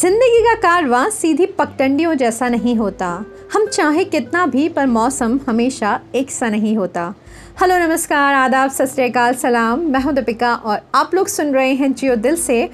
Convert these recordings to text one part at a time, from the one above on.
ज़िंदगी का कारवा सीधी पगटंडियों जैसा नहीं होता। हम चाहे कितना भी, पर मौसम हमेशा एक सा नहीं होता। हेलो, नमस्कार, आदाब सतरकाल सलाम। मैं हूँ दीपिका और आप लोग सुन रहे हैं जियो दिल से।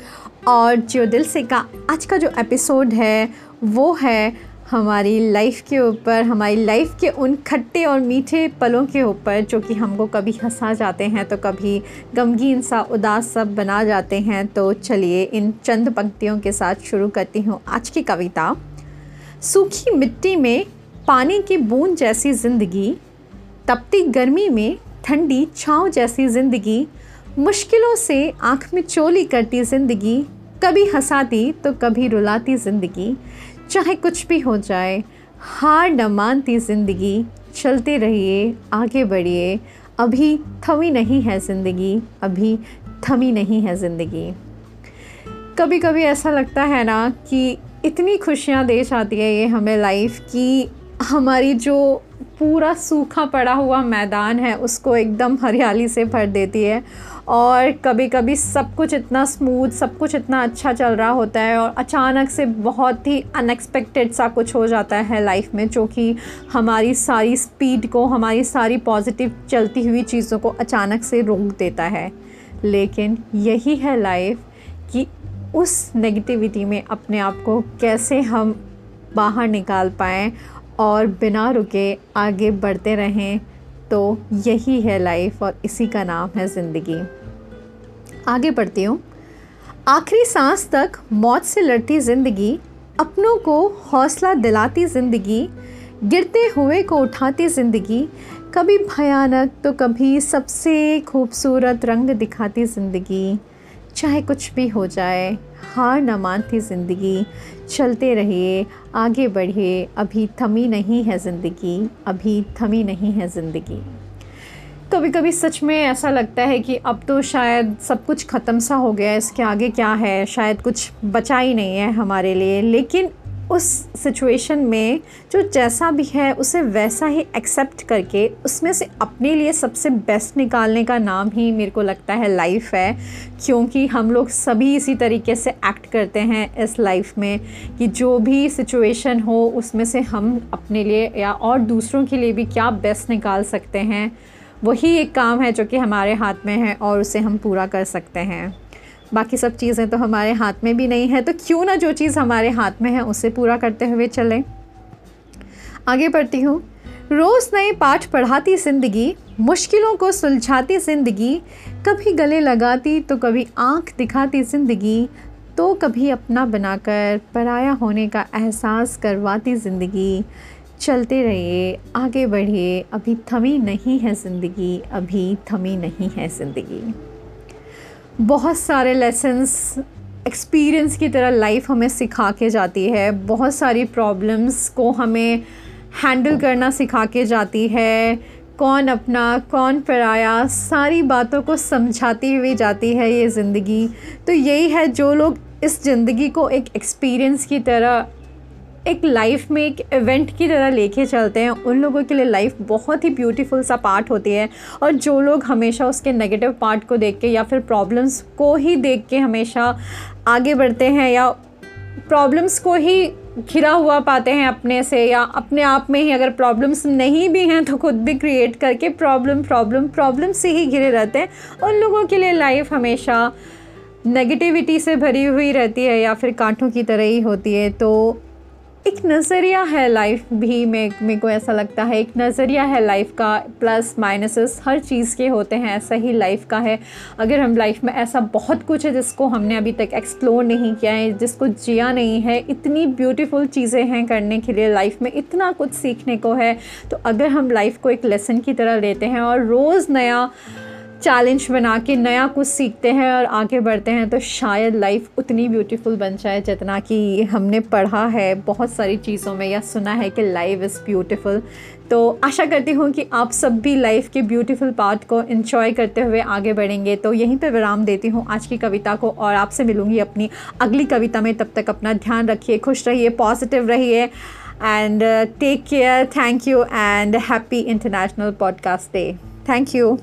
और जियो दिल से का आज का जो एपिसोड है, वो है हमारी लाइफ के ऊपर, हमारी लाइफ के उन खट्टे और मीठे पलों के ऊपर जो कि हमको कभी हंसा जाते हैं तो कभी गमगीन सा, उदास सब बना जाते हैं तो चलिए इन चंद पंक्तियों के साथ शुरू करती हूँ आज की कविता। सूखी मिट्टी में पानी की बूंद जैसी ज़िंदगी, तपती गर्मी में ठंडी छाँव जैसी ज़िंदगी, मुश्किलों से आँख में चोली करती ज़िंदगी, कभी हंसाती तो कभी रुलाती ज़िंदगी। चाहे कुछ भी हो जाए, हार न मानती ज़िंदगी, चलते रहिए, आगे बढ़िए। अभी थमी नहीं है ज़िंदगी, अभी थमी नहीं है ज़िंदगी। कभी कभी ऐसा लगता है ना कि इतनी खुशियाँ दे जाती है ये हमें लाइफ की, हमारी जो पूरा सूखा पड़ा हुआ मैदान है, उसको एकदम हरियाली से भर देती है। और कभी कभी सब कुछ इतना स्मूथ सब कुछ इतना अच्छा चल रहा होता है और अचानक से बहुत ही अनएक्सपेक्टेड सा कुछ हो जाता है लाइफ में, जो कि हमारी सारी स्पीड को, हमारी सारी पॉजिटिव चलती हुई चीज़ों को अचानक से रोक देता है। लेकिन यही है लाइफ कि उस नेगेटिविटी में अपने आप को कैसे हम बाहर निकाल पाएँ और बिना रुके आगे बढ़ते रहें तो यही है लाइफ और इसी का नाम है ज़िंदगी। आगे बढ़ती हूँ। आखिरी सांस तक मौत से लड़ती ज़िंदगी, अपनों को हौसला दिलाती ज़िंदगी, गिरते हुए को उठाती ज़िंदगी, कभी भयानक तो कभी सबसे खूबसूरत रंग दिखाती ज़िंदगी। चाहे कुछ भी हो जाए, हार न मानती ज़िंदगी। चलते रहिए, आगे बढ़िए। अभी थमी नहीं है ज़िंदगी, अभी थमी नहीं है ज़िंदगी। कभी कभी सच में ऐसा लगता है कि अब तो शायद सब कुछ ख़त्म सा हो गया इसके आगे क्या है? शायद कुछ बचा ही नहीं है हमारे लिए। लेकिन उस सिचुएशन में जो जैसा भी है, उसे वैसा ही एक्सेप्ट करके उसमें से अपने लिए सबसे बेस्ट निकालने का नाम ही मेरे को लगता है लाइफ है। क्योंकि हम लोग सभी इसी तरीके से एक्ट करते हैं इस लाइफ में कि जो भी सिचुएशन हो, उसमें से हम अपने लिए या और दूसरों के लिए भी क्या बेस्ट निकाल सकते हैं, वही एक काम है जो कि हमारे हाथ में है और उसे हम पूरा कर सकते हैं। बाकी सब चीज़ें तो हमारे हाथ में भी नहीं है तो क्यों ना जो चीज़ हमारे हाथ में है उसे पूरा करते हुए चलें। आगे बढ़ती हूँ। रोज़ नए पाठ पढ़ाती ज़िंदगी, मुश्किलों को सुलझाती ज़िंदगी, कभी गले लगाती तो कभी आँख दिखाती ज़िंदगी तो कभी अपना बनाकर पराया होने का एहसास करवाती ज़िंदगी। चलते रहिए, आगे बढ़िए, अभी थमी नहीं है ज़िंदगी, अभी थमी नहीं है ज़िंदगी। बहुत सारे लेसन्स एक्सपीरियंस की तरह लाइफ हमें सिखा के जाती है। बहुत सारी प्रॉब्लम्स को हमें हैंडल करना सिखा के जाती है। कौन अपना, कौन पराया, सारी बातों को समझाती हुई जाती है ये ज़िंदगी। तो यही है जो लोग इस ज़िंदगी को एक एक्सपीरियंस की तरह एक लाइफ में एक इवेंट की तरह लेके चलते हैं। उन लोगों के लिए लाइफ बहुत ही ब्यूटीफुल सा पार्ट होती है। और जो लोग हमेशा उसके नेगेटिव पार्ट को देख के या फिर प्रॉब्लम्स को ही देख के हमेशा आगे बढ़ते हैं या प्रॉब्लम्स को ही घिरा हुआ पाते हैं अपने से या अपने आप में ही अगर प्रॉब्लम्स नहीं भी हैं तो खुद भी क्रिएट करके प्रॉब्लम प्रॉब्लम प्रॉब्लम से ही घिरे रहते हैं। उन लोगों के लिए लाइफ हमेशा नेगेटिविटी से भरी हुई रहती है या फिर कांटों की तरह ही होती है। तो एक नज़रिया है लाइफ भी में मेरे को ऐसा लगता है। एक नज़रिया है लाइफ का प्लस माइनसेस हर चीज़ के होते हैं, ऐसा ही लाइफ का है। अगर हम लाइफ में ऐसा बहुत कुछ है जिसको हमने अभी तक एक्सप्लोर नहीं किया है, जिसको जिया नहीं है, इतनी ब्यूटीफुल चीज़ें हैं करने के लिए लाइफ में, इतना कुछ सीखने को है तो अगर हम लाइफ को एक लेसन की तरह लेते हैं और रोज़ नया चैलेंज बना के नया कुछ सीखते हैं और आगे बढ़ते हैं तो शायद लाइफ उतनी ब्यूटीफुल बन जाए जितना कि हमने पढ़ा है बहुत सारी चीज़ों में या सुना है कि लाइफ इज़ ब्यूटीफुल तो आशा करती हूँ कि आप सब भी लाइफ के ब्यूटीफुल पार्ट को इन्जॉय करते हुए आगे बढ़ेंगे। तो यहीं पर विराम देती हूँ आज की कविता को और आपसे मिलूँगी अपनी अगली कविता में। तब तक अपना ध्यान रखिए, खुश रहिए पॉजिटिव रहिए and take care thank you and happy international podcast day thank you